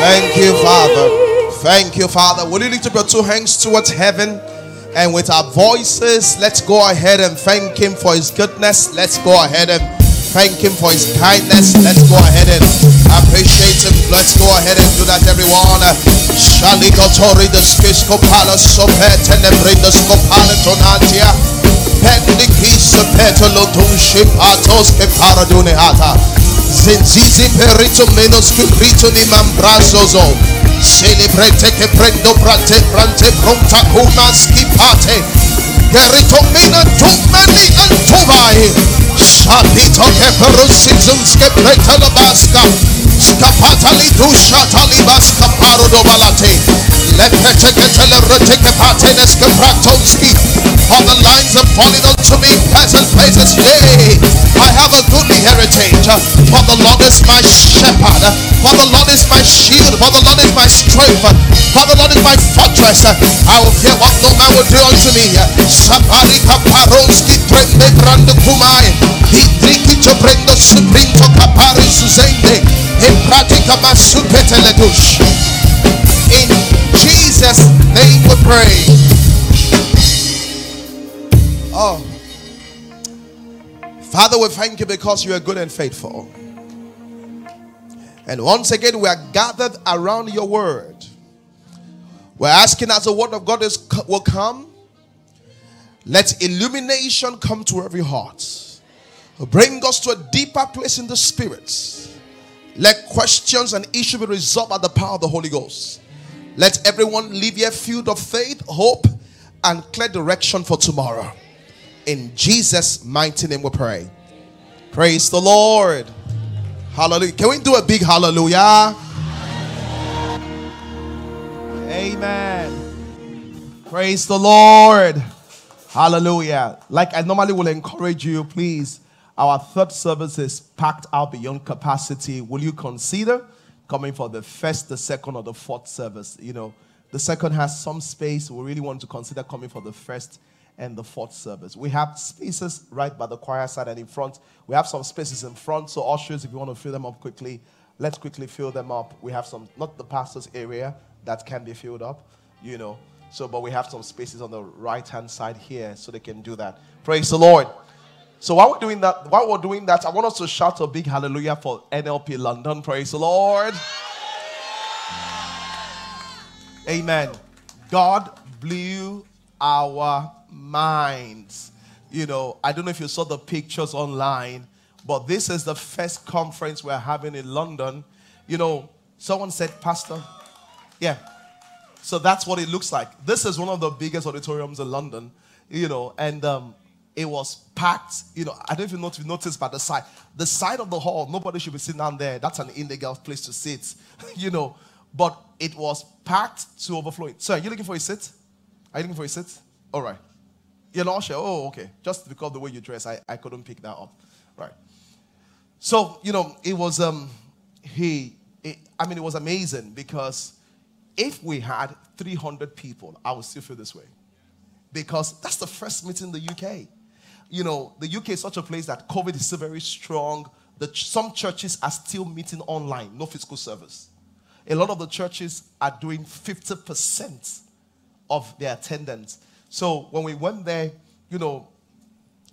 Thank you, Father. Thank you, Father. Will you lift up your two hands towards heaven? And with our voices, let's go ahead and thank Him for His goodness. Let's go ahead and thank Him for His kindness. Let's go ahead and appreciate Him. Let's go ahead and do that, everyone. Shalikotori the Skiscopala Sopet and the Brindoscopala Tonatia. Pendikis Petolotuship Atos Keparadunehata. Zenzizi perito menos che rito ni mambrasozo. Celebrate che prendo prate prante pronta una schipate. Gerito mina tu mani antuvai. Shapito che perusizums che preta la basca. Scapata li dusciata li basca paro do balate. All the lines are falling unto me, pleasant places. Yea, I have a goodly heritage. For the Lord is my shepherd. For the Lord is my shield. For the Lord is my strength. For the Lord is my fortress. I will fear what no man will do unto me. Sapari kaparonski prende brando kumai. Hidriki to prendo suprinto kapari suzende. E pratica masupete ledush. In Jesus' name we pray. Oh. Father, we thank you because you are good and faithful. And once again, we are gathered around your word. We're asking as the word of God is, will come, let illumination come to every heart. Bring us to a deeper place in the spirit. Let questions and issues be resolved by the power of the Holy Ghost. Let everyone leave here filled of faith, hope, and clear direction for tomorrow. In Jesus' mighty name we pray. Praise the Lord. Hallelujah. Can we do a big hallelujah? Amen. Praise the Lord. Hallelujah. Like I normally will encourage you, please. Our third service is packed out beyond capacity. Will you consider coming for the first, the second, or the fourth service? You know, the second has some space. We really want to consider coming for the first and the fourth service. We have spaces right by the choir side and in front. We have some spaces in front. So, ushers, if you want to fill them up quickly, let's quickly fill them up. We have some, not the pastor's area that can be filled up, you know. So, but we have some spaces on the right hand side here so they can do that. Praise the Lord. So while we're doing that, while we're doing that, I want us to shout a big hallelujah for NLP London. Praise the Lord. Amen. God blew our minds. You know, I don't know if you saw the pictures online, but this is the first conference we're having in London. You know, someone said, Pastor, yeah. So that's what it looks like. This is one of the biggest auditoriums in London, you know, and um, it was packed. You know, I don't even know if you noticed by the side. The side of the hall, nobody should be sitting down there. That's an illegal place to sit, you know. But it was packed to overflowing. So, are you looking for a seat? Are you looking for a seat? All right. You're not sure? Oh, okay. Just because the way you dress, I, I couldn't pick that up. Right. So, you know, it was, um, he, it, I mean, it was amazing because if we had 300 people, I would still feel this way. Because that's the first meeting in the UK. You know, the UK is such a place that COVID is still very strong. The, some churches are still meeting online, no physical service. A lot of the churches are doing 50% of their attendance. So when we went there, you know,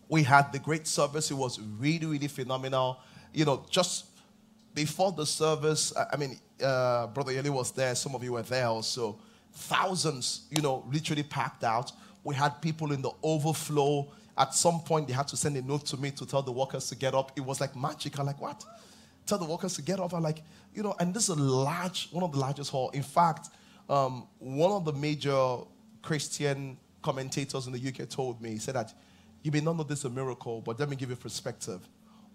we had the great service. It was really, really phenomenal. You know, just before the service, I mean, uh, Brother Yeli was there. Some of you were there also. Thousands, you know, literally packed out. We had people in the overflow. At some point, they had to send a note to me to tell the workers to get up. It was like magic. I'm like, what? Tell the workers to get up. I'm like, you know, and this is a large, one of the largest hall. In fact, um, one of the major Christian commentators in the UK told me, he said that you may not know this is a miracle, but let me give you perspective.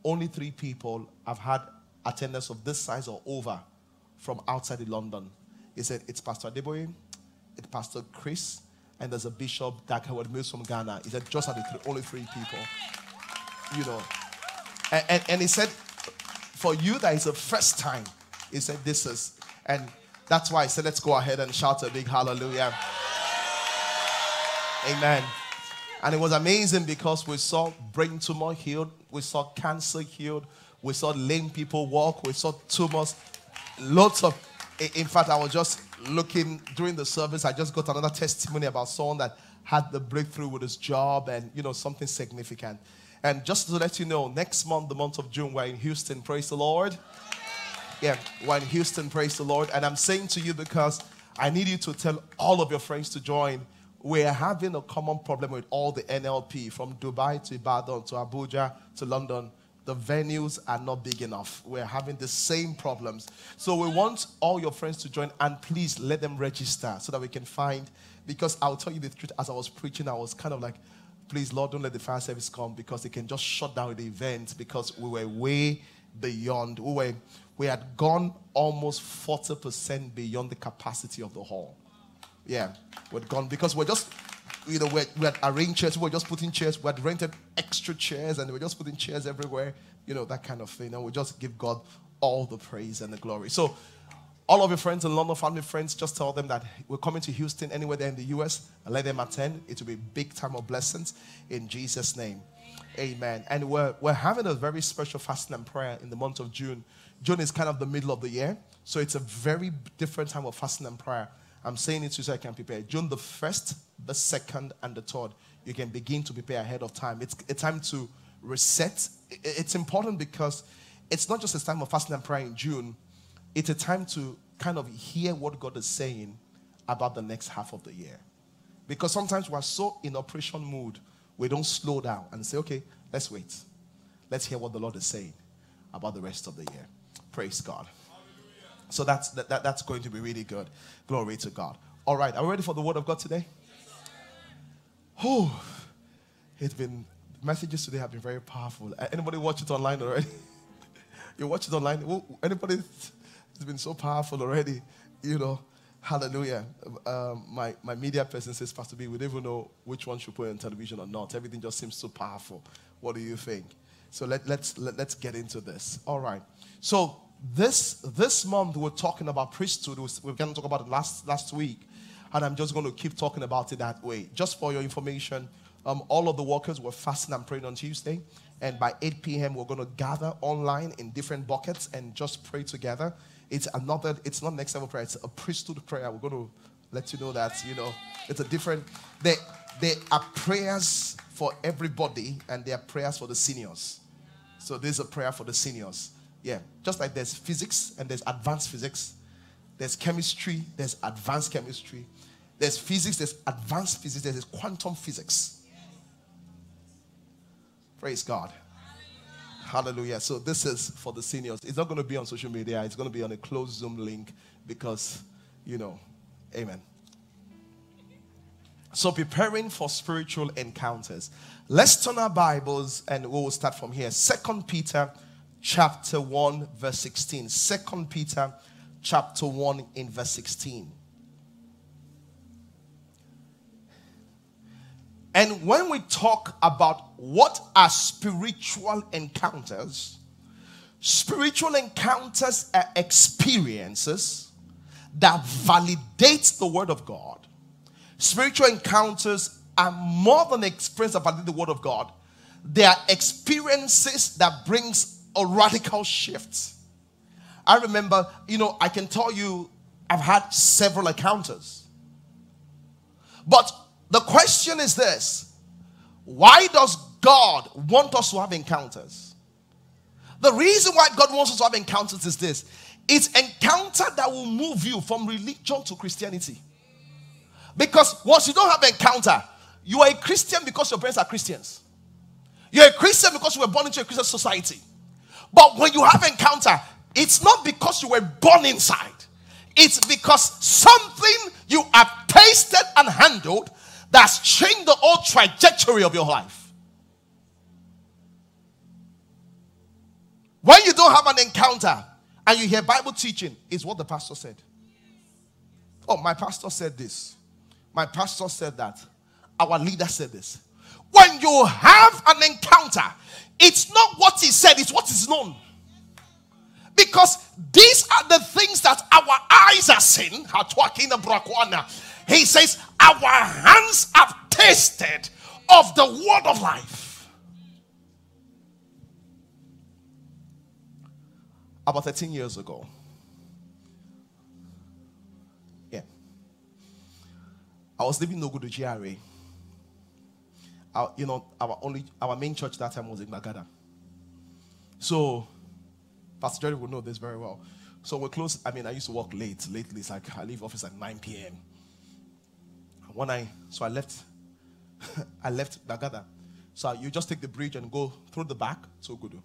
Only three people have had attendance of this size or over from outside of London. He said it's Pastor Adeboye, it's Pastor Chris, and there's a bishop that was moved from Ghana. He said just are the three, only three people. You know. And, and, and he said, for you that is the first time, he said this is, and that's why I said let's go ahead and shout a big hallelujah. Amen. And it was amazing because we saw brain tumor healed, we saw cancer healed, we saw lame people walk, we saw tumors, lots of In fact, I was just looking during the service, I just got another testimony about someone that had the breakthrough with his job and, you know, something significant. And just to let you know, next month, the month of June, we're in Houston. Praise the Lord. Yeah, we're in Houston. Praise the Lord. And I'm saying to you because I need you to tell all of your friends to join. We're having a common problem with all the NLP from Dubai to Ibadan to Abuja to London the venues are not big enough. We're having the same problems. So we want all your friends to join and please let them register so that we can find. Because I'll tell you the truth, as I was preaching, I was kind of like, please, Lord, don't let the fire service come because they can just shut down the event because we were way beyond. We, were, we had gone almost 40% beyond the capacity of the hall. Yeah, we'd gone because we're just you know, we had, arranged chairs. We were just putting chairs. We had rented extra chairs and we were just putting chairs everywhere, you know, that kind of thing. And we just give God all the praise and the glory. So, all of your friends in London, family friends, just tell them that we're coming to Houston, anywhere there in the US, and let them attend. It will be a big time of blessings in Jesus' name. Amen. And we're, we're having a very special fasting and prayer in the month of June. June is kind of the middle of the year, so it's a very different time of fasting and prayer. I'm saying it so I can prepare. June the 1st, the 2nd, and the 3rd. You can begin to prepare ahead of time. It's a time to reset. It's important because it's not just a time of fasting and prayer in June, it's a time to kind of hear what God is saying about the next half of the year. Because sometimes we're so in operation mood, we don't slow down and say, okay, let's wait. Let's hear what the Lord is saying about the rest of the year. Praise God. So that's, that, that, that's going to be really good. Glory to God. All right, are we ready for the word of God today? Oh, it's been, messages today have been very powerful. Anybody watch it online already? you watch it online? Anybody? It's been so powerful already. You know, hallelujah. Um, my, my media person says, Pastor B, we don't even know which one should put on television or not. Everything just seems so powerful. What do you think? So let, let's, let, let's get into this. All right. So this this month we're talking about priesthood. We're going to talk about it last last week, and I'm just going to keep talking about it that way. Just for your information, um, all of the workers were fasting and praying on Tuesday, and by 8 p.m. we're going to gather online in different buckets and just pray together. It's another. It's not next level prayer. It's a priesthood prayer. We're going to let you know that you know it's a different. There there are prayers for everybody, and there are prayers for the seniors. So there's a prayer for the seniors. Yeah, just like there's physics and there's advanced physics, there's chemistry, there's advanced chemistry, there's physics, there's advanced physics, there's quantum physics. Praise God. Hallelujah. So this is for the seniors. It's not going to be on social media. It's going to be on a closed Zoom link because, you know, amen. So preparing for spiritual encounters. Let's turn our Bibles and we'll start from here. Second Peter chapter 1, verse 16. Second Peter chapter 1 in verse 16. And when we talk about what are spiritual encounters, spiritual encounters are experiences that validate the word of God. Spiritual encounters are more than experience validate the word of God. They are experiences that brings a radical shift. I remember, you know, I can tell you I've had several encounters. But the question is this why does God want us to have encounters? The reason why God wants us to have encounters is this it's encounter that will move you from religion to Christianity. Because once you don't have encounter, you are a Christian because your parents are Christians. You're a Christian because you were born into a Christian society. But when you have encounter, it's not because you were born inside. It's because something you have tasted and handled that's changed the whole trajectory of your life. When you don't have an encounter and you hear Bible teaching, is what the pastor said. Oh, my pastor said this. My pastor said that. Our leader said this. When you have an encounter, it's not what he said, it's what is known. Because these are the things that our eyes are seeing. He says, Our hands have tasted of the word of life. About 13 years ago. Yeah. I was living in Ogudu GRA. You know, our only our main church that time was in Gbagada. So Pastor Jerry will know this very well. So we're close. I mean, I used to work late. Lately, it's like I leave office at 9 p.m. When I so I left, I left Gbagada. So you just take the bridge and go through the back. So good.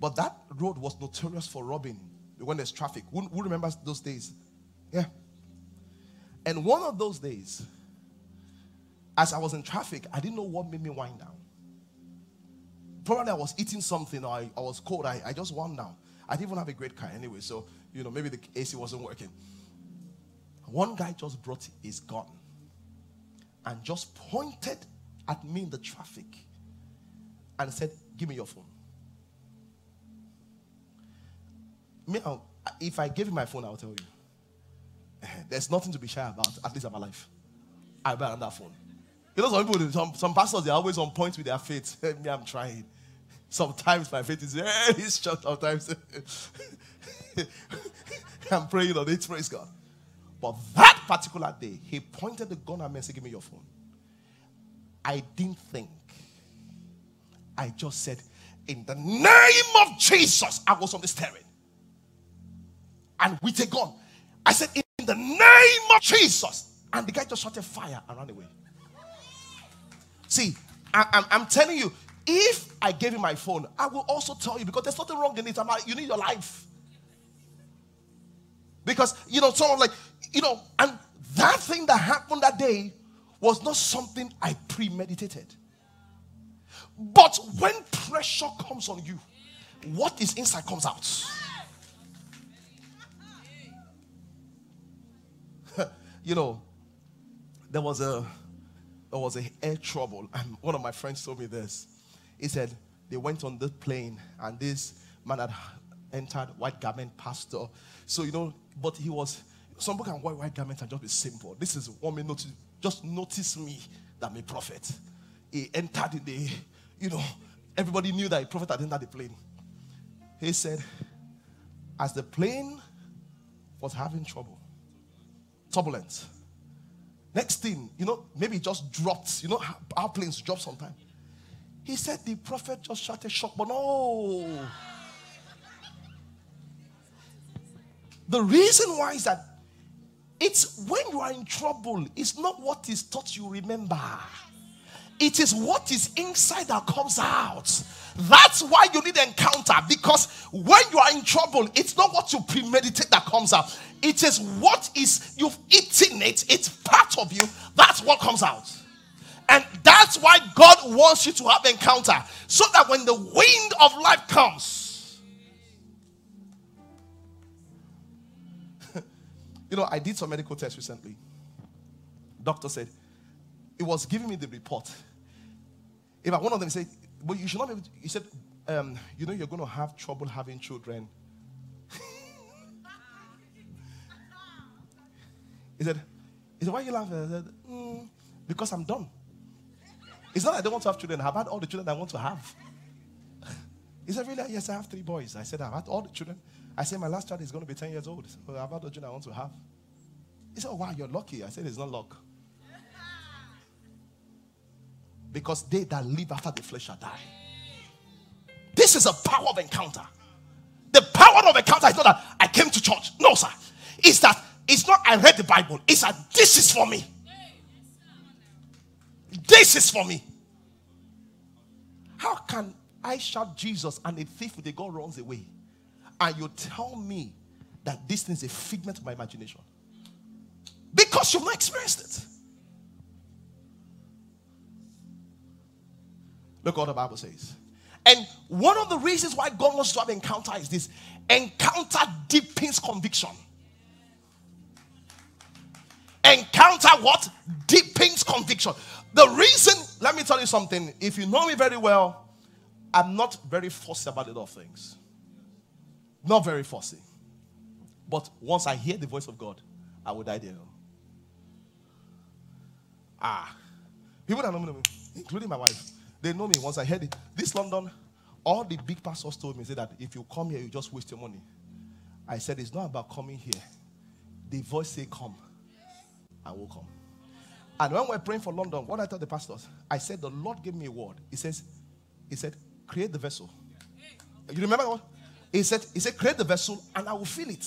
But that road was notorious for robbing when there's traffic. Who, who remembers those days? Yeah. And one of those days, as I was in traffic, I didn't know what made me wind down. Probably I was eating something or I, I was cold. I, I just wound down. I didn't even have a great car anyway, so you know maybe the AC wasn't working. One guy just brought his gun and just pointed at me in the traffic and said, Give me your phone. Me, uh, if I give you my phone, I'll tell you. There's nothing to be shy about, at least in my life. I buy on that phone. You know, some people, some, some pastors, they're always on point with their faith. me, I'm trying. Sometimes my faith is very strong. Sometimes I'm praying on it, praise God. But that particular day, he pointed the gun at me and said, Give me your phone. I didn't think. I just said, In the name of Jesus, I was on the steering. And with a gun, I said, In the name of Jesus. And the guy just shot a fire and ran away. See, I, am telling you, if I gave you my phone, I will also tell you because there's nothing wrong in it. I'm you need your life. Because, you know, someone like, you know, and that thing that happened that day was not something I premeditated. But when pressure comes on you, what is inside comes out. you know, there was a there was a air trouble, and one of my friends told me this. He said they went on the plane, and this man had entered white garment pastor. So you know, but he was some people can wear white garments and just be simple. This is one minute notice. Just notice me that I'm a prophet. He entered in the, you know, everybody knew that a prophet had entered the plane. He said, as the plane was having trouble, turbulence. Next thing, you know, maybe just dropped. You know, our planes drop sometimes. He said the prophet just shot a shock, but no. The reason why is that it's when you are in trouble, it's not what is taught you remember. It is what is inside that comes out. That's why you need encounter because when you are in trouble, it's not what you premeditate that comes out. It is what is you've eaten it, it's part of you. That's what comes out. And that's why God wants you to have encounter so that when the wind of life comes, you know, I did some medical tests recently. Doctor said, it was giving me the report. If I, one of them said, but you should not be able to, he said, um, you know, you're going to have trouble having children. he said, he said, why are you laughing? I said, mm, because I'm done. It's not I don't want to have children. I've had all the children I want to have. He said, really? Yes, I have three boys. I said, I've had all the children. I said, my last child is going to be 10 years old. So I've had all the children I want to have. He said, oh, wow, you're lucky. I said, it's not luck. Because they that live after the flesh shall die. This is a power of encounter. The power of encounter is not that I came to church. No, sir. It's that it's not I read the Bible. It's that this is for me. This is for me. How can I shout Jesus and a thief with a gun runs away? And you tell me that this thing is a figment of my imagination? Because you've not experienced it. Look what the Bible says. And one of the reasons why God wants to have encounter is this encounter deepens conviction. Encounter what? Deepens conviction. The reason, let me tell you something. If you know me very well, I'm not very fussy about a lot of things. Not very fussy. But once I hear the voice of God, I will die there. Ah. People that know me, including my wife, they know me once I heard it. This London, all the big pastors told me say that if you come here, you just waste your money. I said it's not about coming here. The voice say come. I will come. And when we're praying for London, what I told the pastors, I said, The Lord gave me a word. He says, He said, create the vessel. You remember what? He said, He said, create the vessel and I will fill it.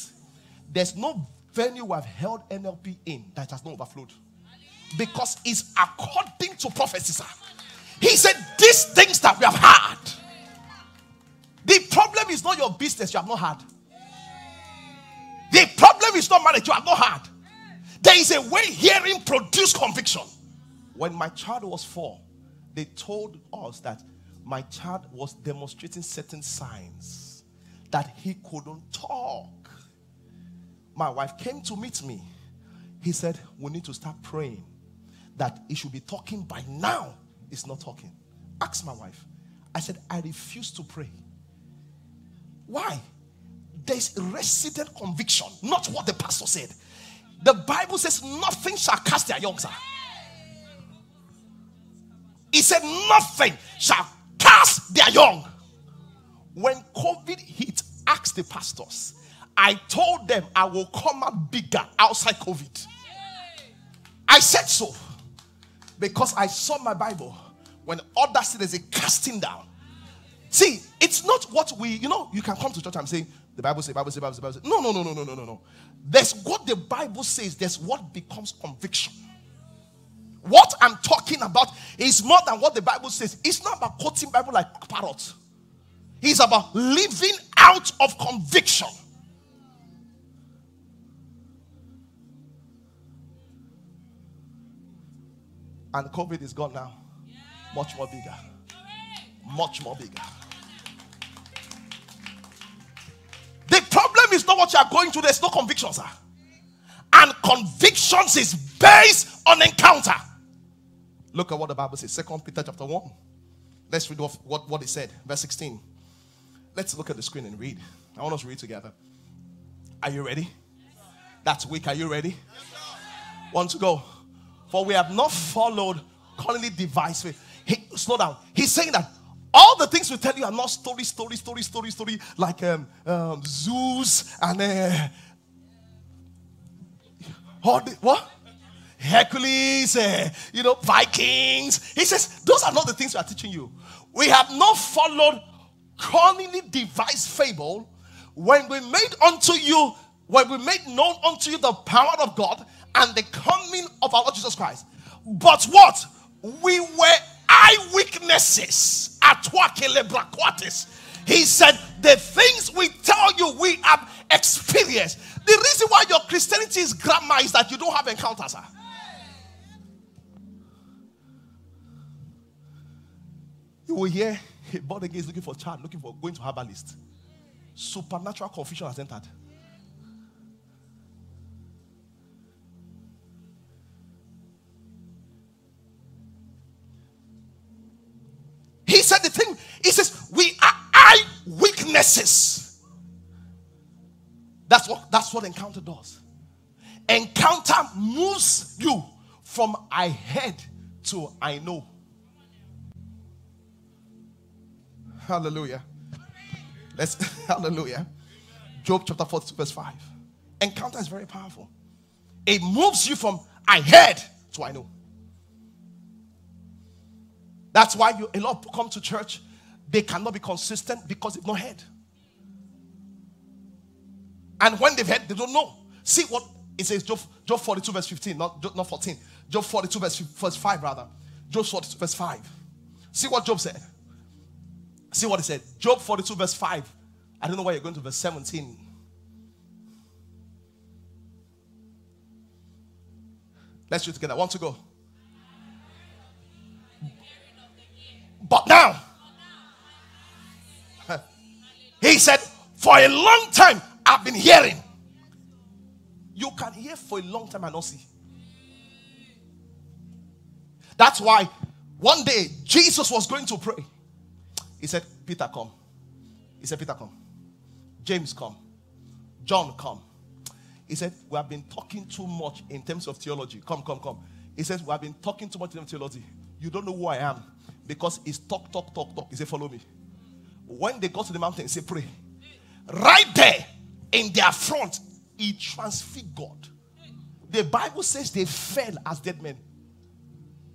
There's no venue I've held NLP in that has not overflowed. Because it's according to prophecy, sir. He said, These things that we have had. The problem is not your business, you have not had. The problem is not marriage, you have not had. There is a way hearing produce conviction. When my child was four, they told us that my child was demonstrating certain signs that he couldn't talk. My wife came to meet me. He said, We need to start praying that he should be talking by now. He's not talking. Ask my wife. I said, I refuse to pray. Why? There's resident conviction, not what the pastor said. The Bible says nothing shall cast their young, sir. He said nothing shall cast their young. When COVID hit, ask the pastors. I told them I will come out bigger outside COVID. I said so because I saw my Bible when say there's a casting down. See, it's not what we, you know, you can come to church and say, the Bible says, Bible says, Bible says, Bible says. No, no, no, no, no, no, no, no. There's what the Bible says, there's what becomes conviction. What I'm talking about is more than what the Bible says. It's not about quoting Bible like parrot. It's about living out of conviction. And COVID is gone now. Much more bigger. Much more bigger. The problem is not what you are going through, there's no conviction, sir. And convictions is based on encounter. Look at what the Bible says. Second Peter chapter 1. Let's read what, what it said. Verse 16. Let's look at the screen and read. I want us to read together. Are you ready? That's weak. Are you ready? Want to go? For we have not followed cunningly devised faith. He, slow down. He's saying that all the things we tell you are not story, story, story, story, story, like um, um, Zeus and uh, all the, what? Hercules, uh, you know, Vikings. He says, those are not the things we are teaching you. We have not followed cunningly devised fable when we made unto you, when we made known unto you the power of God and the coming of our Lord Jesus Christ. But what? We were eyewitnesses at Wakelebraquatis. He said, The things we tell you, we have experienced. The reason why your Christianity is grammar is that you don't have encounters. Sir. You will hear a again is looking for a child, looking for going to herbalist. Supernatural confusion has entered. Said the thing, he says, We are eyewitnesses. That's what that's what encounter does. Encounter moves you from I heard to I know. Hallelujah. Let's hallelujah. Job chapter 42, verse 5. Encounter is very powerful. It moves you from I heard to I know. That's why you, a lot of people come to church, they cannot be consistent because they've not heard. And when they've heard, they don't know. See what it says, Job, Job 42, verse 15, not, not 14. Job 42, verse, verse 5, rather. Job 42, verse 5. See what Job said. See what he said. Job 42, verse 5. I don't know why you're going to verse 17. Let's read together. One to go. But now, he said, For a long time, I've been hearing. You can hear for a long time and not see. That's why one day Jesus was going to pray. He said, Peter, come. He said, Peter, come. James, come. John, come. He said, We have been talking too much in terms of theology. Come, come, come. He says, We have been talking too much in terms of theology. You don't know who I am because it's talk, talk, talk, talk. He said, Follow me. When they got to the mountain, he said, Pray. Right there in their front, he transfigured. The Bible says they fell as dead men.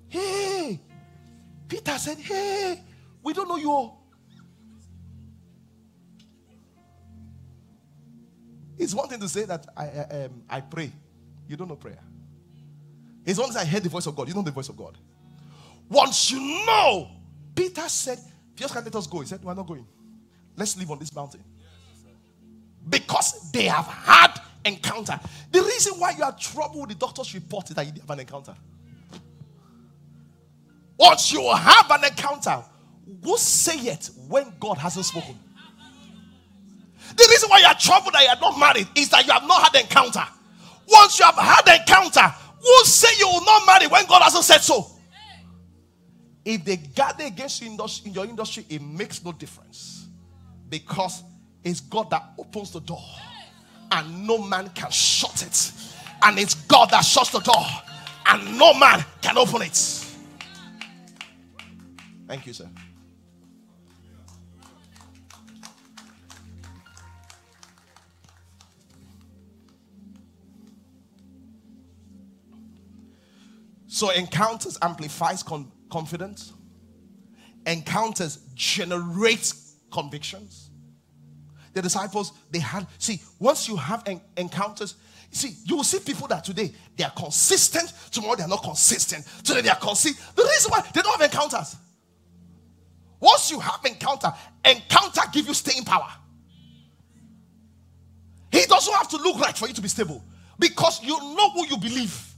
Hey, Peter said, Hey, we don't know you. It's one thing to say that I, I, um, I pray. You don't know prayer. It's one thing I heard the voice of God. You know the voice of God. Once you know, Peter said, just can't let us go. He said, We're not going. Let's live on this mountain. Because they have had encounter. The reason why you are troubled with the doctor's report is that you have an encounter. Once you have an encounter, who say it when God hasn't spoken? The reason why you are troubled that you are not married is that you have not had encounter. Once you have had encounter, who say you will not marry when God hasn't said so? If they gather against you in your industry, it makes no difference because it's God that opens the door and no man can shut it. And it's God that shuts the door and no man can open it. Thank you, sir. So encounters amplifies con- confidence. Encounters generate convictions. The disciples, they had, see, once you have en- encounters, see, you will see people that today they are consistent, tomorrow they are not consistent, today they are consistent. The reason why they don't have encounters. Once you have encounter, encounter give you staying power. He doesn't have to look right for you to be stable because you know who you believe.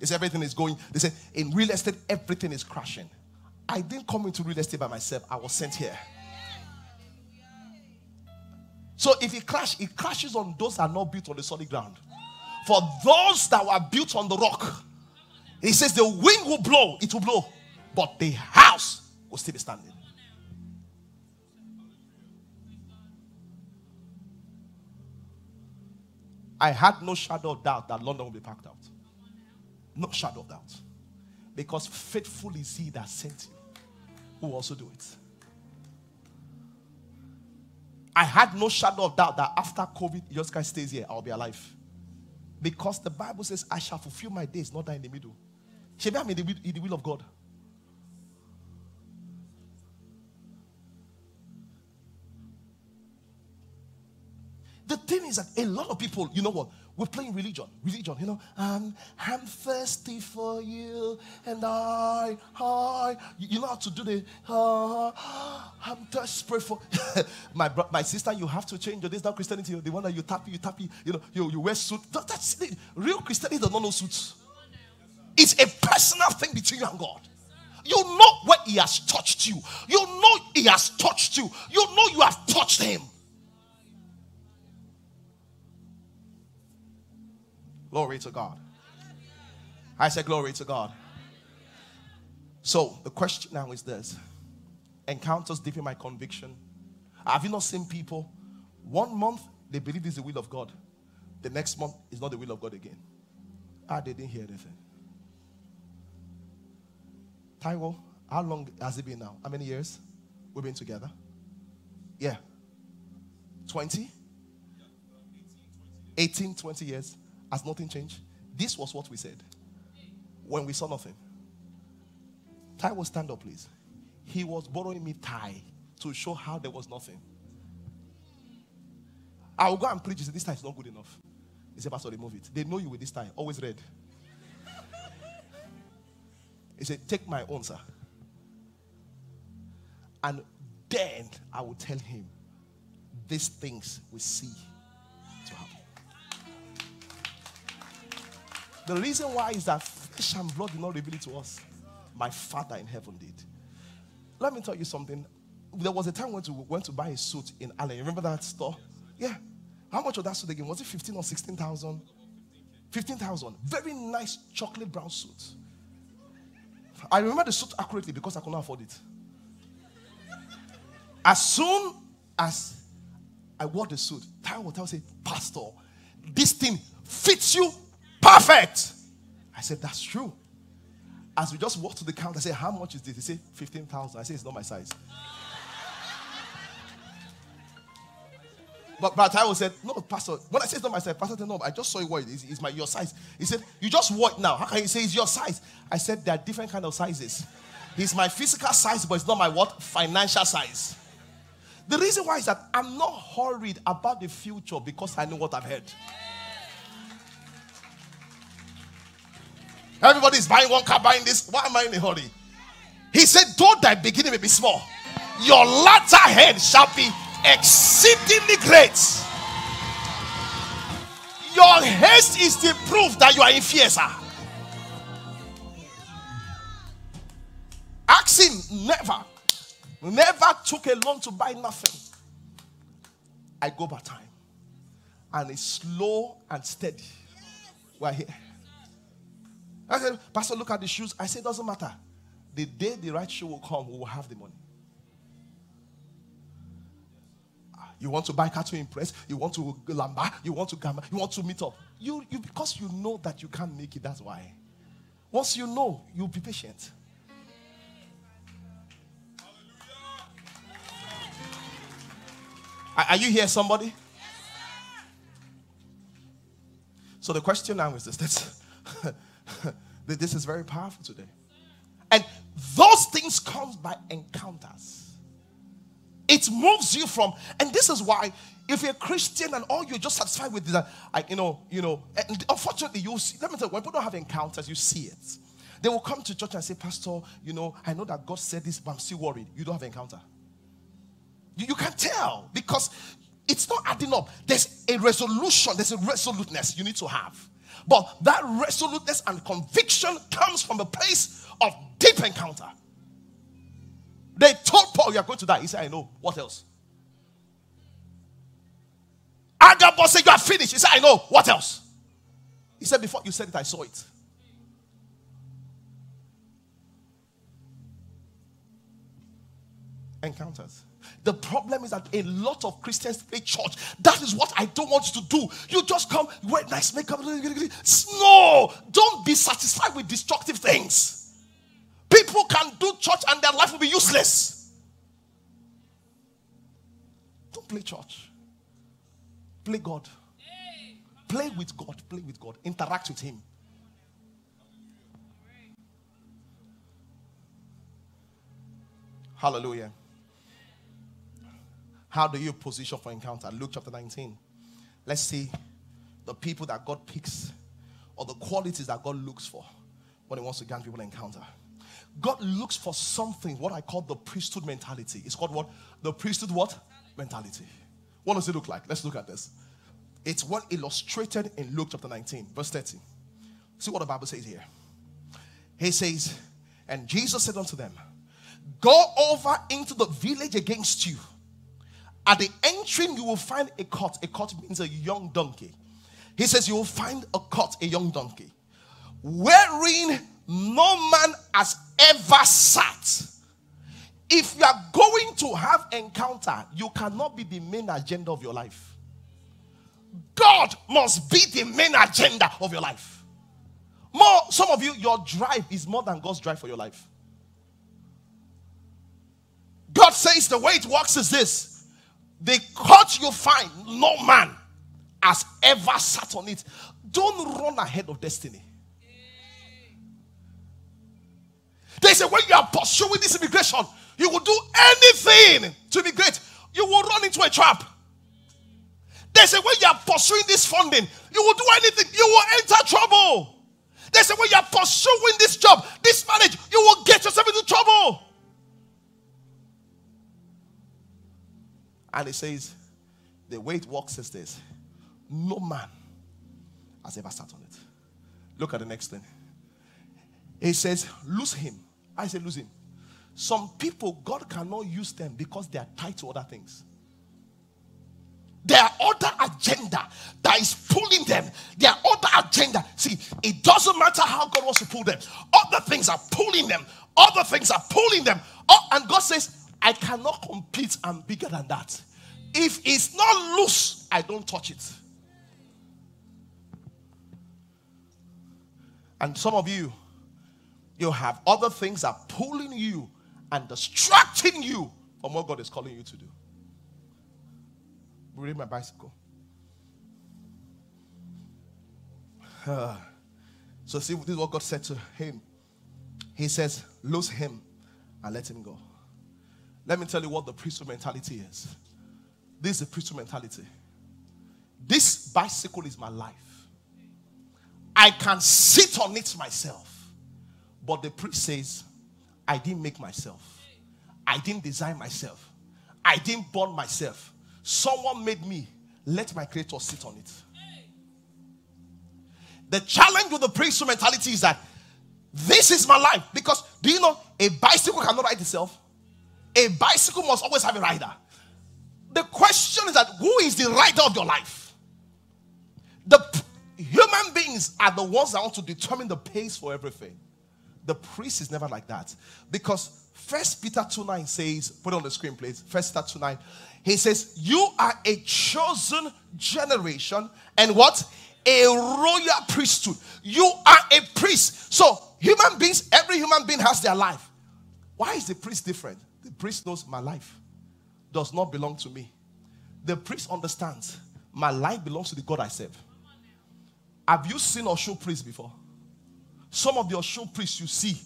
Is everything is going. They say in real estate, everything is crashing. I didn't come into real estate by myself, I was sent here. So if it crashes, it crashes on those that are not built on the solid ground. For those that were built on the rock, he says the wind will blow, it will blow, but the house will still be standing. I had no shadow of doubt that London will be packed out. No shadow of doubt. Because faithful is he that sent you, who also do it. I had no shadow of doubt that after COVID, your guy stays here, I'll be alive. Because the Bible says, I shall fulfill my days, not die in the middle. Should I'm in the will of God. Is that a lot of people, you know what? We're playing religion. Religion, you know. Um, I'm thirsty for you, and I, I. You know how to do the. Uh, I'm desperate for my bro- my sister. You have to change your. This not Christianity. The one that you tap, you tap, you know, you, you wear suit. That, that's the, real Christianity. Does not know suits. It's a personal thing between you and God. You know when He has touched you. You know He has touched you. You know you have touched Him. Glory to God. I said, Glory to God. So the question now is this encounters deepen my conviction. Have you not seen people? One month they believe it's the will of God, the next month is not the will of God again. Ah, they didn't hear anything. Taiwo, how long has it been now? How many years we've been together? Yeah. 20? 18, 20 years. Has nothing changed? This was what we said when we saw nothing. Taiwo stand up, please. He was borrowing me tie to show how there was nothing. I will go and preach. He said, This tie is not good enough. He said, Pastor, remove it. They know you with this tie, always red. He said, Take my own, sir. And then I will tell him, These things we see The reason why is that flesh and blood did not reveal it to us. My Father in heaven did. Let me tell you something. There was a time when we went to buy a suit in Allen. You remember that store? Yeah. How much was that suit again? Was it 15 or 16,000? 15,000. Very nice chocolate brown suit. I remember the suit accurately because I could not afford it. As soon as I wore the suit, Taiwo tell say, Pastor, this thing fits you perfect. I said, That's true. As we just walked to the counter, I said, How much is this? He said, 15,000. I said, It's not my size. but Brother Taiwo said, No, Pastor. When I said to myself, Pastor said, No, I just saw it. It's, it's my your size. He said, You just what now? How can you say it's your size? I said, There are different kind of sizes. He's my physical size, but it's not my what? Financial size. The reason why is that I'm not hurried about the future because I know what I've heard. Everybody's buying one car, buying this. Why am I in a hurry? He said, Though thy beginning may be small, your latter head shall be exceedingly great. Your haste is the proof that you are in fear, sir. Ask him, never, never took a loan to buy nothing. I go by time. And it's slow and steady. We're here. I said, Pastor, look at the shoes. I said, it doesn't matter. The day the right shoe will come, we will have the money. Ah, you want to buy car to impress. You want to lamba. You want to gamma. You want to meet up. You, you because you know that you can't make it. That's why. Once you know, you'll be patient. Are you here, somebody? So the question now is this: this, is very powerful today, and those things come by encounters. It moves you from, and this is why if you're a Christian and all you're just satisfied with that, I, you know, you know, unfortunately, you see, let me tell you, when people don't have encounters, you see it. They will come to church and say, Pastor, you know, I know that God said this, but I'm still worried. You don't have encounter. You, you can tell because it's not adding up. There's a resolution, there's a resoluteness you need to have. But that resoluteness and conviction comes from a place of deep encounter. They told Paul, You are going to die. He said, I know. What else? Agabus said, You are finished. He said, I know. What else? He said, Before you said it, I saw it. Encounters. The problem is that a lot of Christians play church. That is what I don't want you to do. You just come, wear nice makeup. No, don't be satisfied with destructive things. People can do church and their life will be useless. Don't play church. Play God. Play with God. Play with God. Interact with Him. Hallelujah. How do you position for encounter? Luke chapter 19. Let's see the people that God picks or the qualities that God looks for when He wants to grant people encounter. God looks for something, what I call the priesthood mentality. It's called what? The priesthood what? Mentality. What does it look like? Let's look at this. It's what illustrated in Luke chapter 19, verse 30. See what the Bible says here. He says, And Jesus said unto them, Go over into the village against you. At the entering, you will find a cot. A cot means a young donkey. He says, You will find a cot, a young donkey, wherein no man has ever sat. If you are going to have encounter, you cannot be the main agenda of your life. God must be the main agenda of your life. More, some of you, your drive is more than God's drive for your life. God says the way it works is this the court you find, no man has ever sat on it. Don't run ahead of destiny. They say when you are pursuing this immigration, you will do anything to be great. You will run into a trap. They say when you are pursuing this funding, you will do anything. You will enter trouble. They say when you are pursuing this job, this marriage, you will get yourself into trouble. And it says, the way it works is this no man has ever sat on it. Look at the next thing. It says, lose him I say, lose him. Some people, God cannot use them because they are tied to other things. There are other agenda that is pulling them, There are other agenda. See, it doesn't matter how God wants to pull them, other things are pulling them, other things are pulling them. Oh, and God says, I cannot compete, I'm bigger than that. If it's not loose, I don't touch it. And some of you, you have other things that are pulling you and distracting you from what God is calling you to do. read my bicycle. Uh, so see, this is what God said to him. He says, lose him and let him go. Let me tell you what the priesthood mentality is. This is the priesthood mentality. This bicycle is my life. I can sit on it myself. But the priest says, I didn't make myself. I didn't design myself. I didn't born myself. Someone made me. Let my creator sit on it. The challenge with the priesthood mentality is that this is my life. Because do you know a bicycle cannot ride itself? A bicycle must always have a rider. The question is that who is the rider of your life? The p- human beings are the ones that want to determine the pace for everything. The priest is never like that. Because First Peter 2 9 says, put it on the screen, please. First Peter 2 9. He says, You are a chosen generation and what? A royal priesthood. You are a priest. So, human beings, every human being has their life. Why is the priest different? The priest knows my life does not belong to me. The priest understands my life belongs to the God I serve. Have you seen Oshun priests before? Some of the Oshun priests you see,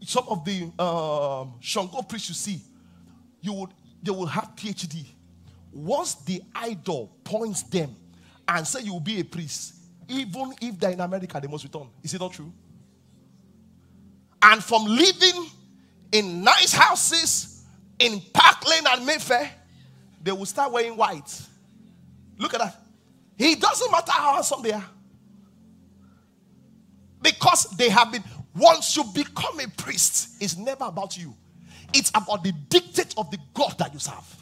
some of the um, Shango priests you see, you would they will have PhD. Once the idol points them and say you will be a priest, even if they're in America, they must return. Is it not true? And from living in nice houses in Park Lane and Mayfair, they will start wearing white. Look at that. It doesn't matter how handsome they are. Because they have been, once you become a priest, it's never about you. It's about the dictate of the God that you serve.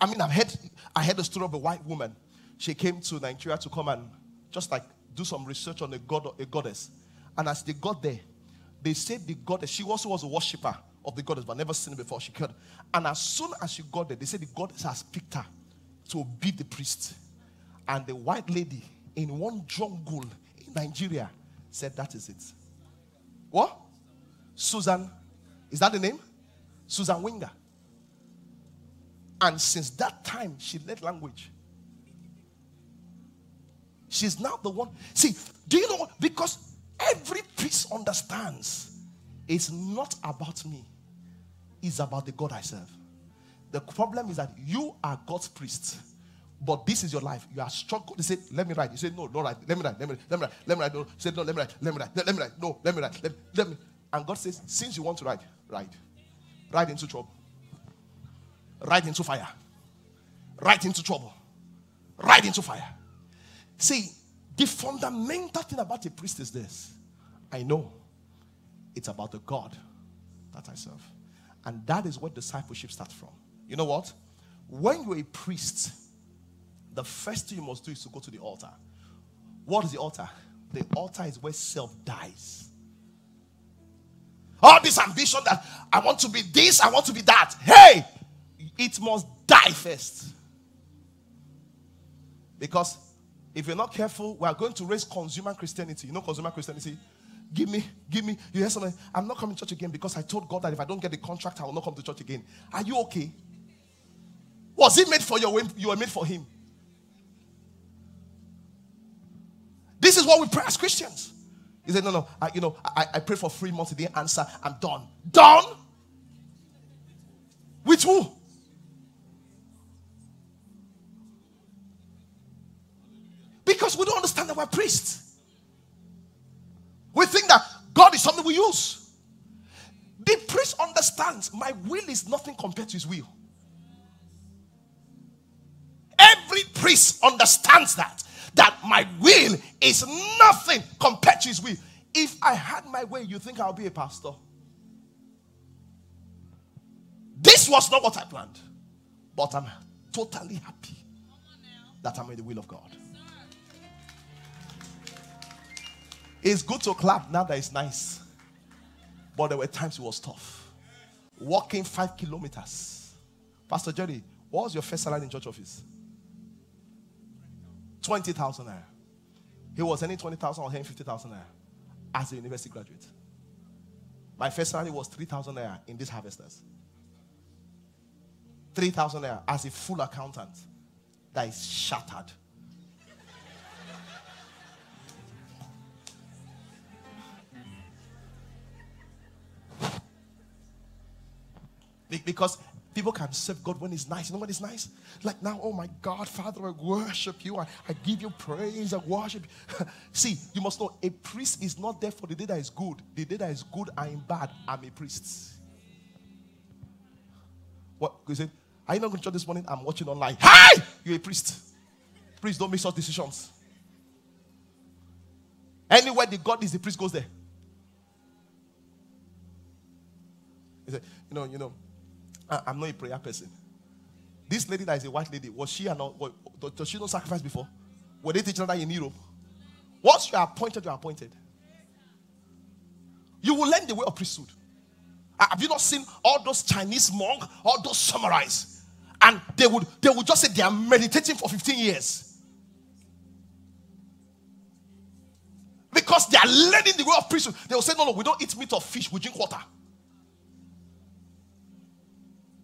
I mean, I've heard, I heard the story of a white woman. She came to Nigeria to come and just like do some research on a god, a goddess. And as they got there, they said the goddess, she also was a worshiper of the goddess, but never seen it before. She could. And as soon as she got there, they said the goddess has picked her to be the priest. And the white lady in one jungle in Nigeria said, That is it. What? Susan. Is that the name? Susan Wenger. And since that time, she led language. She's now the one. See, do you know? Because every priest understands it's not about me, it's about the God I serve. The problem is that you are God's priest, but this is your life. You are struggling. They say, Let me write. You say, No, no, write. Let me write. Let me write. Let me write. Let me write. No. Say, No, let me write. Let me write. Let me write. No, let me write. Let, let me. And God says, Since you want to write, write. Write into trouble. Write into fire. Right into trouble. Right into fire. See, the fundamental thing about a priest is this I know it's about the God that I serve. And that is what discipleship starts from. You know what? When you're a priest, the first thing you must do is to go to the altar. What is the altar? The altar is where self dies. All this ambition that I want to be this, I want to be that. Hey, it must die first. Because if you're not careful, we are going to raise consumer Christianity. You know, consumer Christianity? Give me, give me. You hear something? I'm not coming to church again because I told God that if I don't get the contract, I will not come to church again. Are you okay? Was it made for you? You were made for Him. This is what we pray as Christians. He said, No, no, I, you know, I, I prayed for three months. He didn't answer. I'm done. Done? With who? Because we don't understand that we're priests. We think that God is something we use. The priest understands my will is nothing compared to his will. Every priest understands that. That my will is nothing compared to his will. If I had my way, you think I'll be a pastor? This was not what I planned. But I'm totally happy that I'm in the will of God. It's good to clap now that it's nice. But there were times it was tough. Walking five kilometers. Pastor Jerry, what was your first salary in church office? 20,000 naira. He was earning 20,000 or earning 50,000 naira as a university graduate. My first salary was 3,000 naira in these harvesters. 3,000 naira as a full accountant that is shattered. Because people can serve God when it's nice. You know when it's nice? Like now, oh my God, Father, I worship you. I, I give you praise. I worship you. See, you must know a priest is not there for the day that is good. The day that is good, I am bad. I'm a priest. What? You say, are you not going to church this morning? I'm watching online. Hi! You're a priest. Priest don't make such decisions. Anywhere the God is, the priest goes there. He said, you know, you know, I, am not a prayer person. This lady that is a white lady, was she and does she not sacrifice before? Were they teaching that in Europe? Once you are appointed, you are appointed. You will learn the way of priesthood. Have you not seen all those Chinese monks, all those samurais? And they would they would just say they are meditating for 15 years. Because they are learning the way of priesthood. They will say, No, no, we don't eat meat or fish, we drink water.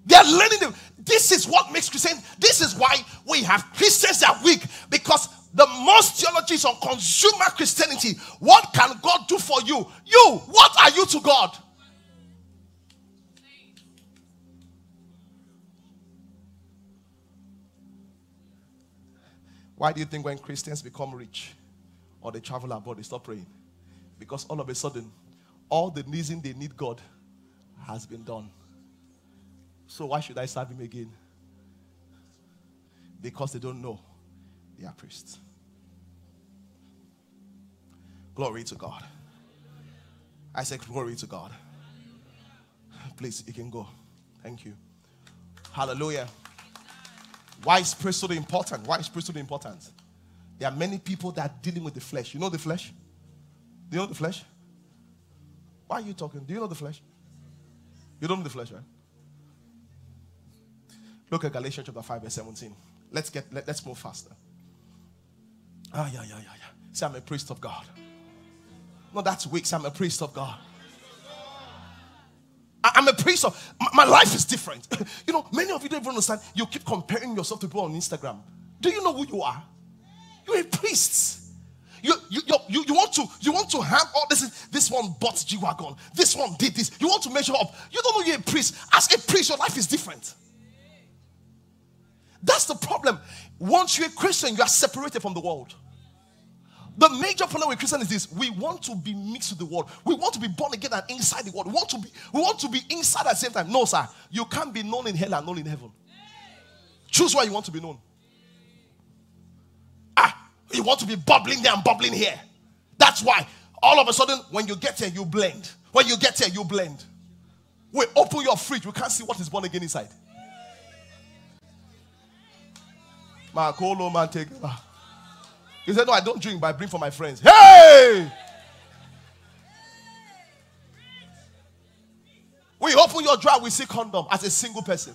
They are learning them. This is what makes Christians. This is why we have Christians that are weak because the most theology is on consumer Christianity. What can God do for you? You, what are you to God? Why do you think when Christians become rich or they travel abroad, they stop praying? Because all of a sudden, all the reason they need God has been done. So why should I serve him again? Because they don't know they are priests. Glory to God. I said, Glory to God. Please, you can go. Thank you. Hallelujah. Why is priesthood important? Why is priesthood important? There are many people that are dealing with the flesh. You know the flesh? Do you know the flesh? Why are you talking? Do you know the flesh? You don't know the flesh, right? Look at Galatians chapter 5, verse 17. Let's get let, us move faster. Ah, yeah, yeah, yeah, yeah. Say, I'm a priest of God. No, that's weak. Say, I'm a priest of God. I'm a priest of my life is different. you know, many of you don't even understand. You keep comparing yourself to people on Instagram. Do you know who you are? You're a priest. You, you, you, you, want to you want to have all this this one bought G wagon this one did this you want to measure up you don't know you're a priest as a priest your life is different that's the problem. Once you're a Christian, you are separated from the world. The major problem with Christian is this: we want to be mixed with the world. We want to be born again and inside the world. We want to be, we want to be inside at the same time. No, sir. You can't be known in hell and known in heaven. Choose where you want to be known. Ah, you want to be bubbling there and bubbling here. That's why all of a sudden, when you get here, you blend. When you get here, you blend. We open your fridge, we can't see what is born again inside. Makolo man take. He said, No, I don't drink, but I bring for my friends. Hey! We open your drawer, we see condom as a single person.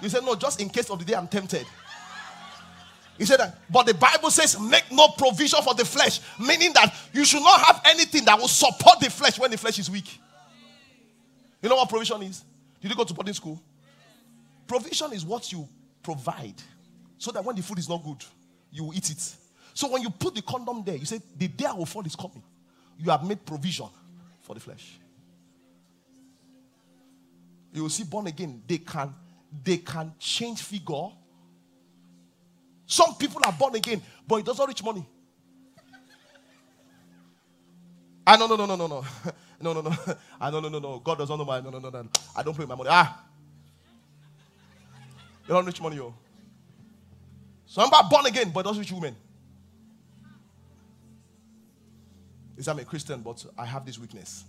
You said, No, just in case of the day I'm tempted. He said that, but the Bible says, make no provision for the flesh, meaning that you should not have anything that will support the flesh when the flesh is weak. You know what provision is? Did you go to boarding school? Provision is what you provide so that when the food is not good, you will eat it. So when you put the condom there, you say, The day I will fall is coming. You have made provision for the flesh. You will see born again, they can they can change figure. Some people are born again, but it doesn't reach money. Ah, no, no, no, no, no, no. No, no, no. Ah, no, no, no, no. God doesn't know my. No, no, no, no. I don't pay my money. Ah. You don't reach money, yo. Somebody born again, but doesn't reach women. Is I'm a Christian, but I have this weakness.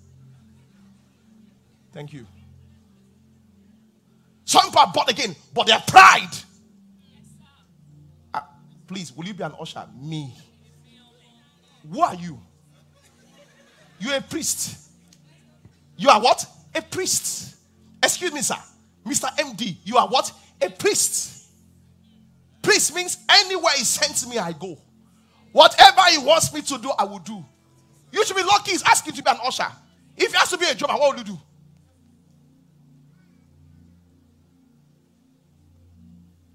Thank you. Some are born again, but they are pride. Uh, please, will you be an usher? Me. Who are you? You're a priest. You are what? A priest. Excuse me, sir. Mr. MD, you are what? A priest. Priest means anywhere he sends me, I go. Whatever he wants me to do, I will do. You should be lucky he's asking to be an usher. If you have to be a drummer, what will you do?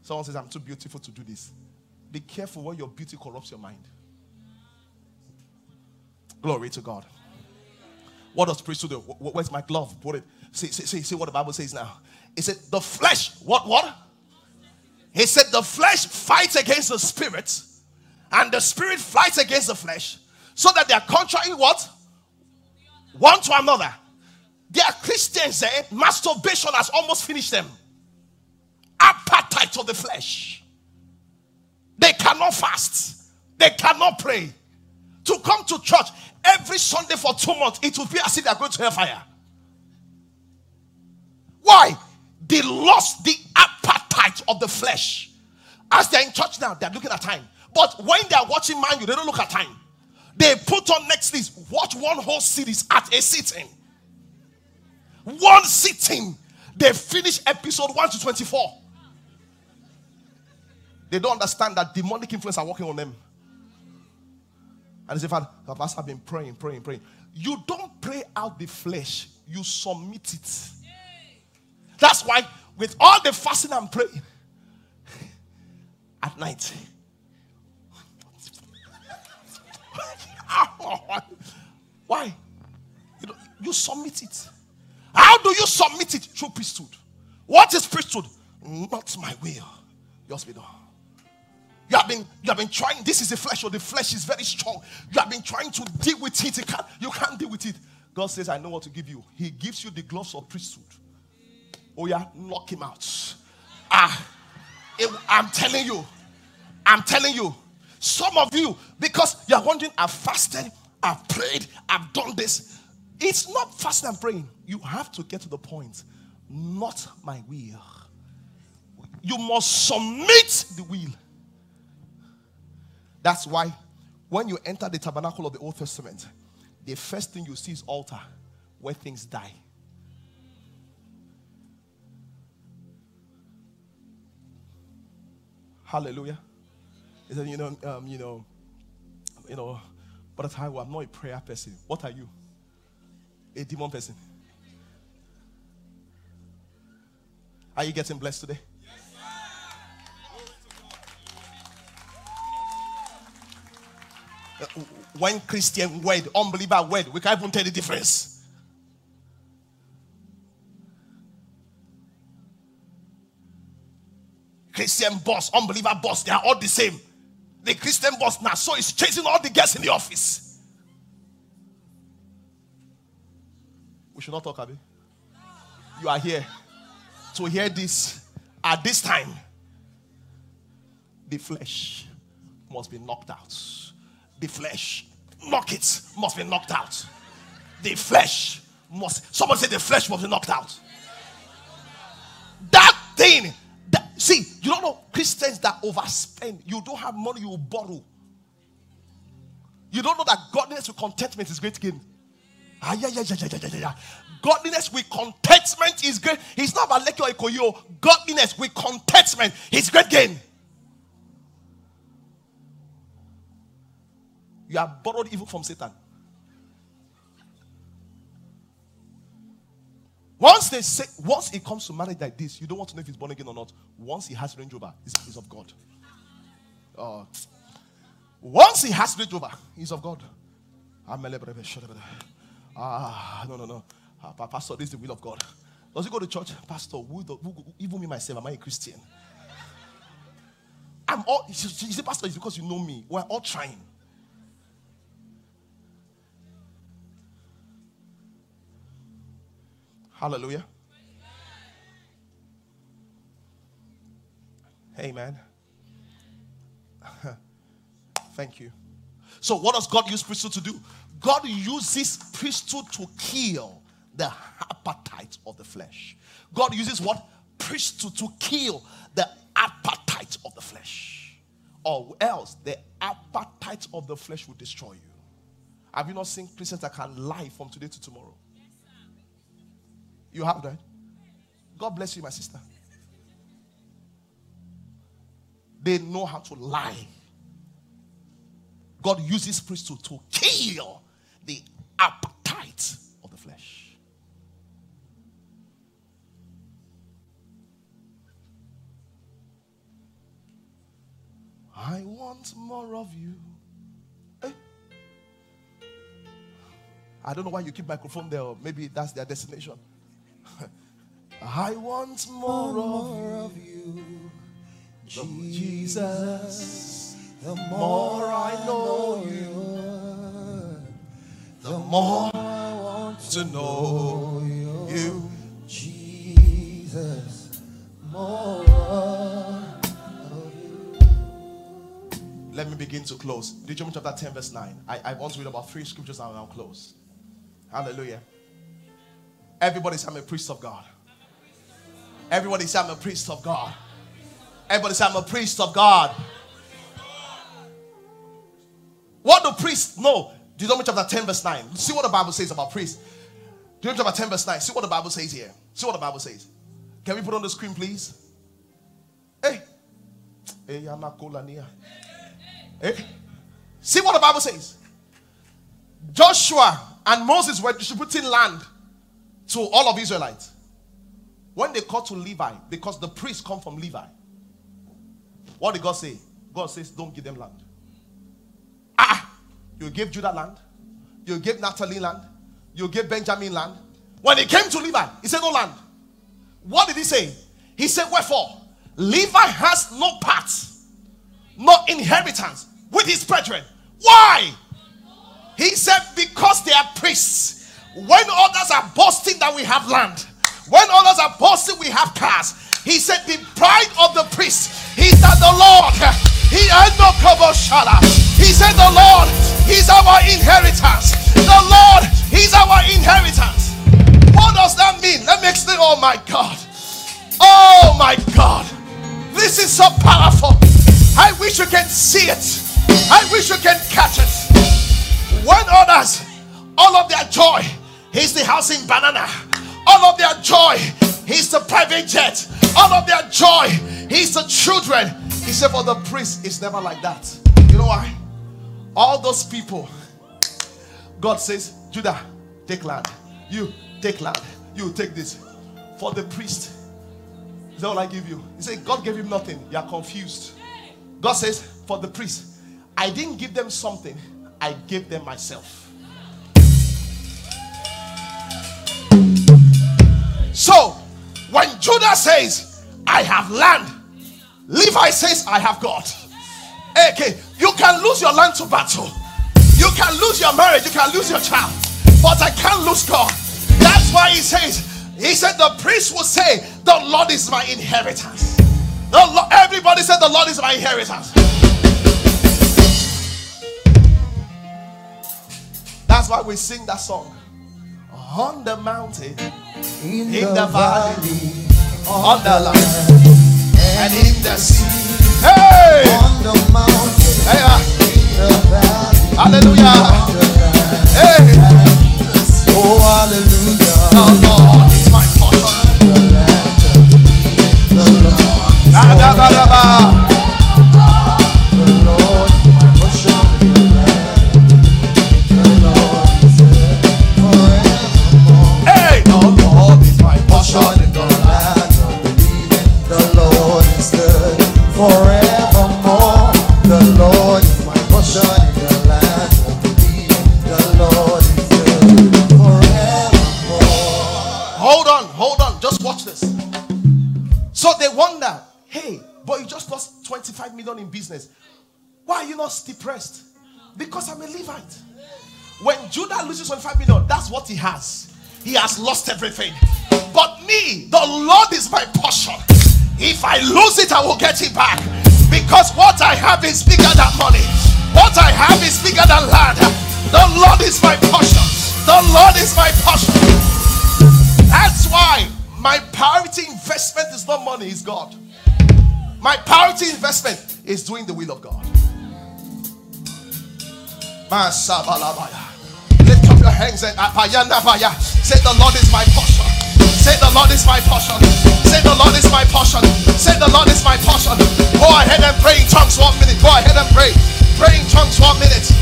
Someone says, I'm too beautiful to do this. Be careful when your beauty corrupts your mind. Glory to God. What does priesthood do? Where's my glove? Put it. See, see, see, see what the Bible says now. It said, the flesh, what, what? He said, the flesh fights against the spirit, and the spirit fights against the flesh, so that they are contrary what? One to another. There are Christians, eh? Masturbation has almost finished them. Appetite of the flesh. They cannot fast. They cannot pray. To come to church every Sunday for two months, it will be as if they are going to hellfire. Why? They lost the appetite of the flesh. As they're in church now, they're looking at time. But when they're watching Man U, they don't look at time. They put on next Netflix, watch one whole series at a sitting. One sitting. They finish episode 1 to 24. They don't understand that demonic influence are working on them. And Father, Pastor, I've been praying, praying, praying. You don't pray out the flesh, you submit it. That's why, with all the fasting I'm praying at night, why? You, you submit it. How do you submit it? Through priesthood. What is priesthood? Not my will, yours be done. You have been you have been trying. This is the flesh, or the flesh is very strong. You have been trying to deal with it. You can't, you can't deal with it. God says, I know what to give you. He gives you the gloves of priesthood. Oh, yeah, knock him out. Ah, it, I'm telling you, I'm telling you, some of you, because you're wondering, I've fasted, I've prayed, I've done this. It's not fasting and praying. You have to get to the point. Not my will. You must submit the will. That's why when you enter the tabernacle of the Old Testament, the first thing you see is altar where things die. Hallelujah. He said, you know, um, you know, you know, but time I'm not a prayer person. What are you? A demon person. Are you getting blessed today? Uh, one Christian word, unbeliever word, we can't even tell the difference. Christian boss, unbeliever boss, they are all the same. The Christian boss now, so he's chasing all the guests in the office. We should not talk, Abby. You are here to hear this at this time. The flesh must be knocked out the flesh. Knock it must be knocked out. The flesh must, someone say the flesh must be knocked out. That thing, that, see, Christians that overspend. You don't have money, you borrow. You don't know that godliness with contentment is great gain. Ah, yeah, yeah, yeah, yeah, yeah, yeah. Godliness with contentment is great. It's not about lekio ikoyo. Godliness with contentment is great gain. You are borrowed evil from Satan. Once they say, once it comes to marriage like this, you don't want to know if he's born again or not. Once he has Range Rover, he's, of God. Uh, once he has Range Rover, he's of God. Ah, no, no, no. Uh, Pastor, this is the will of God. Does he go to church? Pastor, who, who, even me myself, am I a Christian? I'm all, you see, Pastor, it's because you know me. We're all trying. Hallelujah. Amen. Thank you. So, what does God use priesthood to do? God uses priesthood to kill the appetite of the flesh. God uses what? Priesthood to kill the appetite of the flesh. Or else the appetite of the flesh will destroy you. Have you not seen Christians that can lie from today to tomorrow? You have that? God bless you, my sister. They know how to lie. God uses priesthood to kill the appetite of the flesh. I want more of you. Eh? I don't know why you keep microphone there, or maybe that's their destination. I want more, more of, you, Jesus. The more I know you, the more I want to know you, Jesus. More. of you. Let me begin to close. Deuteronomy chapter 10, verse 9. I, I want to read about three scriptures and I'll close. Hallelujah. Everybody say, I'm a priest of God. Everybody say, I'm a priest of God. Everybody say, I'm a priest of God. What do priests know? Deuteronomy chapter 10, verse 9. See what the Bible says about priests. Deuteronomy chapter 10, verse 9. See what the Bible says here. See what the Bible says. Can we put on the screen, please? Hey. Hey, Eh? See what the Bible says. Joshua and Moses were distributing land to all of Israelites. When they called to Levi, because the priests come from Levi, what did God say? God says, Don't give them land. Ah, you gave Judah land, you gave Naphtali land, you gave Benjamin land. When it came to Levi, he said, No land. What did he say? He said, Wherefore, Levi has no part, no inheritance with his brethren. Why? He said, Because they are priests. When others are boasting that we have land, when others are boasting we have cars, he said, The pride of the priest is that the Lord, he had no. He said, The Lord, he's our inheritance. The Lord, he's our inheritance. What does that mean? Let me explain. Oh my God. Oh my God. This is so powerful. I wish you can see it. I wish you can catch it. When others, all of their joy is the house in banana, all of their joy is the private jet, all of their joy is the children. He said, For the priest, it's never like that. You know why? All those people, God says, Judah, take land. You take land. You take this. For the priest, is all I give you. He said, God gave him nothing. You are confused. God says, For the priest, I didn't give them something, I gave them myself. So, when Judah says, I have land, Levi says, I have God. Okay, you can lose your land to battle, you can lose your marriage, you can lose your child, but I can't lose God. That's why he says, He said, The priest will say, The Lord is my inheritance. The Lord, everybody said, The Lord is my inheritance. That's why we sing that song. On the mountain, in, in the, the, valley, on the land, and in the sea. Hey! On the mountain, hey, in the valley, hallelujah. Hey! Oh, hallelujah. The Lord is my portion. The ah, Lord, the Lord. million in When Judah loses 25 million, that's what he has. He has lost everything. But me, the Lord is my portion. If I lose it, I will get it back. Because what I have is bigger than money. What I have is bigger than land. The Lord is my portion. The Lord is my portion. That's why my priority investment is not money, it's God. My priority investment is doing the will of God. Lift up your hands and say, The Lord is my portion. Say, The Lord is my portion. Say, The Lord is my portion. Say, The Lord is my portion. Go ahead and pray in tongues one minute. Go ahead and pray. Pray in tongues one minute.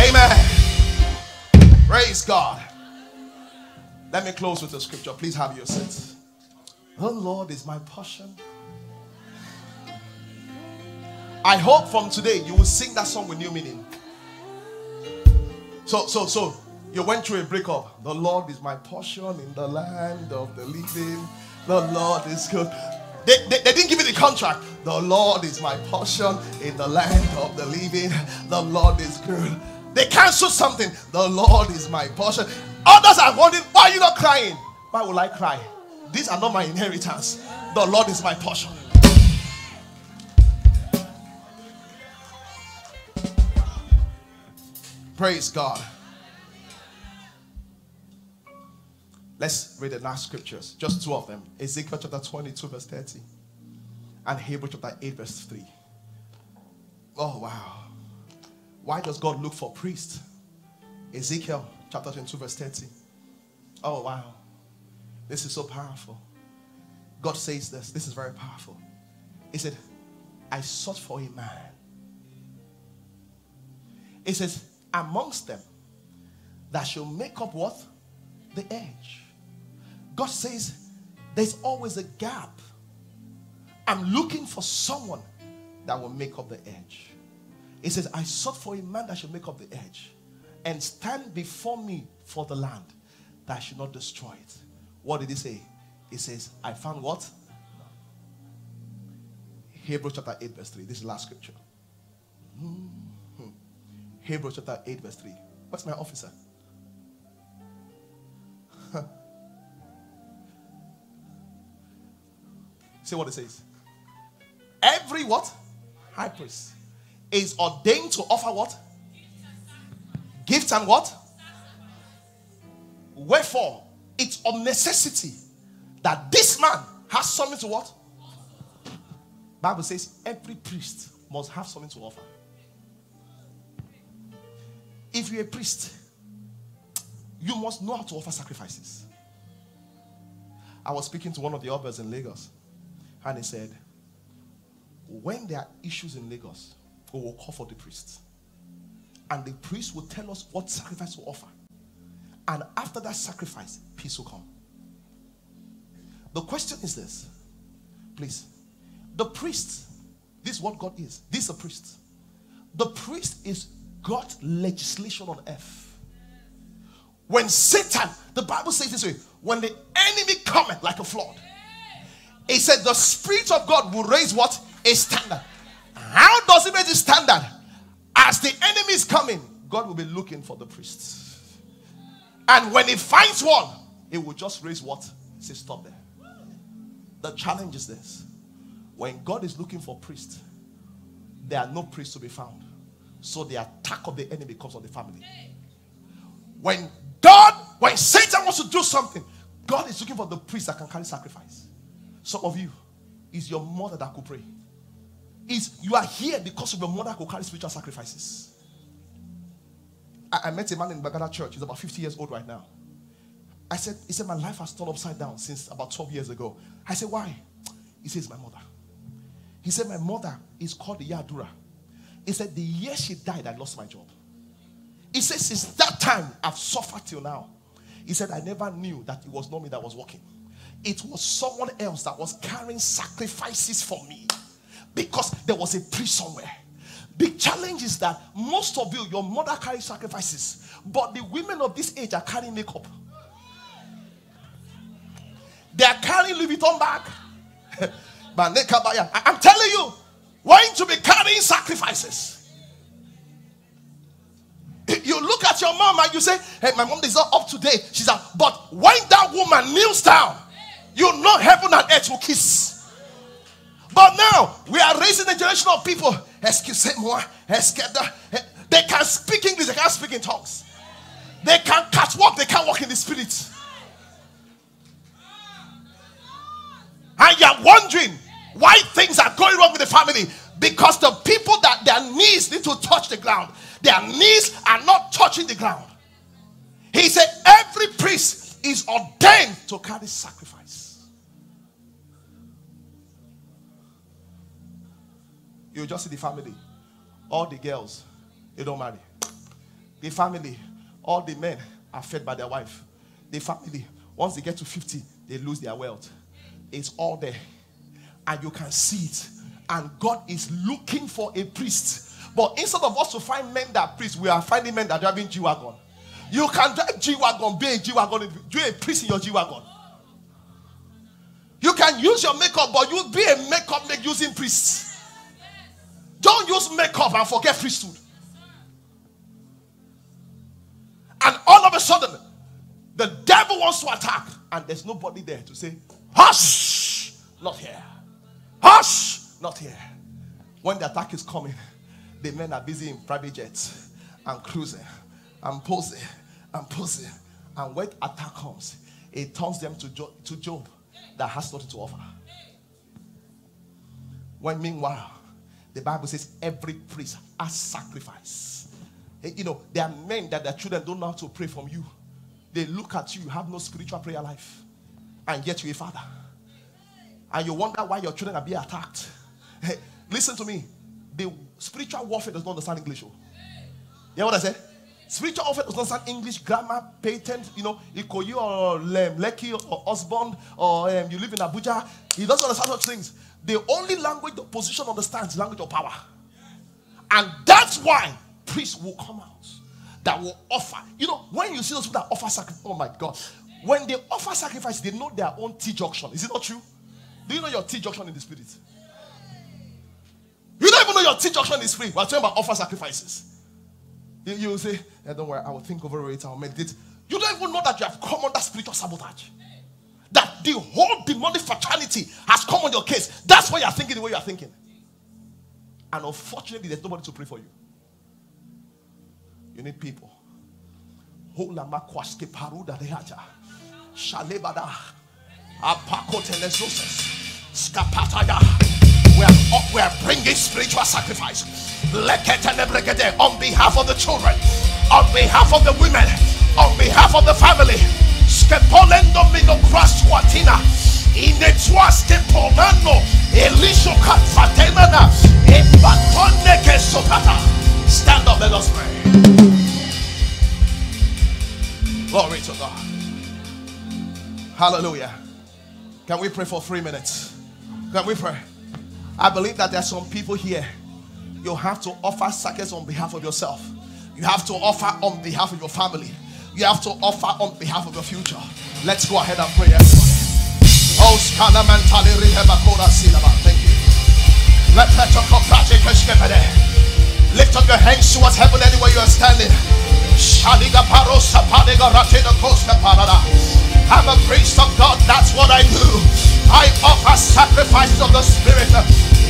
Amen. Praise God. Let me close with the scripture. Please have your seat. The Lord is my portion. I hope from today you will sing that song with new meaning. So, so, so you went through a breakup. The Lord is my portion in the land of the living. The Lord is good. They, they, they, didn't give you the contract. The Lord is my portion in the land of the living. The Lord is good. They canceled something. The Lord is my portion. Others are wondering, why are you not crying? Why will I cry? These are not my inheritance. The Lord is my portion. Praise God. Let's read the last scriptures, just two of them Ezekiel chapter 22, verse 30, and Hebrew chapter 8, verse 3. Oh, wow. Why does God look for priests? Ezekiel chapter 22, verse 30. Oh, wow. This is so powerful. God says this. This is very powerful. He said, I sought for a man. He says, amongst them that shall make up what? The edge. God says, there's always a gap. I'm looking for someone that will make up the edge. He says, I sought for a man that should make up the edge and stand before me for the land that I should not destroy it. What did he say? He says, I found what? Hebrews chapter 8, verse 3. This is the last scripture. Mm-hmm. Hebrews chapter 8, verse 3. What's my officer? See what it says. Every what? High priest is ordained to offer what? Gifts and what? Wherefore, it's of necessity that this man has something to what? Bible says every priest must have something to offer. If you're a priest, you must know how to offer sacrifices. I was speaking to one of the others in Lagos, and he said, When there are issues in Lagos, we will call for the priest. And the priest will tell us what sacrifice to offer. And after that sacrifice, peace will come. The question is this please. The priest, this is what God is. This is a priest. The priest is God's legislation on earth. When Satan, the Bible says this way, when the enemy cometh like a flood, he said the Spirit of God will raise what? A standard. How does he raise the standard? As the enemy is coming, God will be looking for the priests. And when he finds one, he will just raise what? Say, stop there. The challenge is this when God is looking for priests, there are no priests to be found. So the attack of the enemy comes on the family. When God, when Satan wants to do something, God is looking for the priest that can carry sacrifice. Some of you, is your mother that could pray is you are here because of your mother who carry spiritual sacrifices. I, I met a man in Gbagada church. He's about 50 years old right now. I said, he said, my life has turned upside down since about 12 years ago. I said, why? He says, my mother. He said, my mother is called the Yadura. He said, the year she died, I lost my job. He said, since that time, I've suffered till now. He said, I never knew that it was not me that was working. It was someone else that was carrying sacrifices for me because there was a priest somewhere. The challenge is that most of you, your mother carries sacrifices, but the women of this age are carrying makeup. They are carrying Louis Vuitton bag. I'm telling you, why to be carrying sacrifices? You look at your mom and you say, Hey, my mom is not up to date. She's out. But when that woman kneels down, you know heaven and earth will kiss. But now we are raising a generation of people. They can speak English, they can't speak in tongues. They can catch walk, they can't walk in the spirit. And you're wondering why things are going wrong with the family. Because the people that their knees need to touch the ground, their knees are not touching the ground. He said, Every priest is ordained to carry sacrifice. You just see the family. All the girls, they don't marry. The family, all the men are fed by their wife. The family, once they get to 50, they lose their wealth. It's all there. And you can see it. And God is looking for a priest. But instead of us to find men that priests, we are finding men that are driving G Wagon. You can drive G Wagon, be a G Wagon, do a priest in your G Wagon. You can use your makeup, but you'll be a makeup make using priests. Don't use makeup and forget priesthood. And all of a sudden, the devil wants to attack, and there's nobody there to say, Hush, not here. Hush, not here. When the attack is coming, the men are busy in private jets and cruising and posing and posing. And when attack comes, it turns them to, jo- to Job that has nothing to offer. When meanwhile, the Bible says every priest has sacrifice. You know, there are men that their children don't know how to pray from you. They look at you, you have no spiritual prayer life, and yet you're a father. And you wonder why your children are being attacked. Hey, listen to me. The spiritual warfare does not understand English. Oh. You know what I said? Spiritual warfare does not understand English, grammar, patent, you know, Ikoyi or um, Lekki or Osborne or um, you live in Abuja. He doesn't understand such things. The only language the position understands is language of power. And that's why priests will come out that will offer. You know, when you see those people that offer sacrifice, oh my God, when they offer sacrifice, they know their own T junction. Is it not true? Do you know your T junction in the spirit? You don't even know your T junction is free. We're talking about offer sacrifices. You, you say, yeah, don't worry, I will think over it, I'll meditate. You don't even know that you have come under spiritual sabotage. That the whole demonic fraternity has come on your case. That's why you're thinking the way you're thinking. And unfortunately, there's nobody to pray for you. You need people. Hola makwaske paruda are, we are bringing spiritual sacrifice. On behalf of the children, on behalf of the women, on behalf of the family. Stand up, let us pray. Glory to God. Hallelujah. Can we pray for three minutes? Can we pray? I believe that there are some people here. You have to offer sacrifice on behalf of yourself. You have to offer on behalf of your family. You have to offer on behalf of your future. Let's go ahead and pray. Oh, Thank you. Lift up your hands towards heaven anywhere you are standing. I'm a priest of God, that's what I do. I offer sacrifices of the Spirit.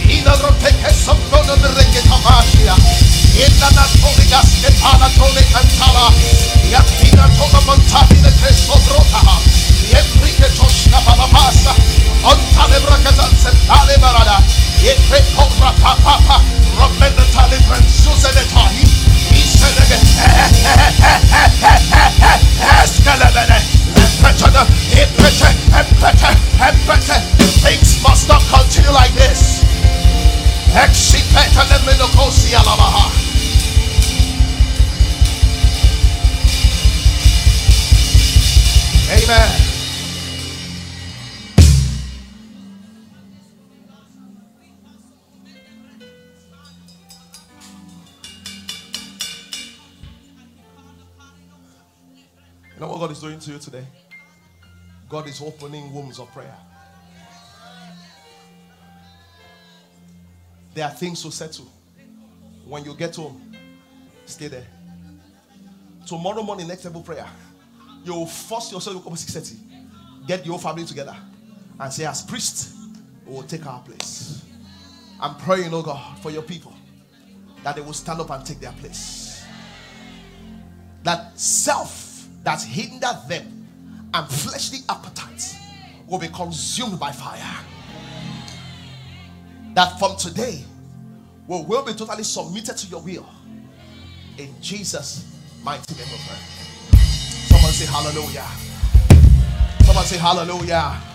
Things must not continue like this. Amen. You know what God is doing to you today? God is opening wombs of prayer. There are things to settle. When you get home, stay there. Tomorrow morning, next level prayer. You will force yourself to come 6:30. Get your family together and say, as priest, we will take our place. I'm praying, oh God, for your people that they will stand up and take their place. That self that hinder them and fleshly appetites will be consumed by fire. That from today we will be totally submitted to your will. In Jesus' mighty name of prayer. Someone say hallelujah. Someone say hallelujah.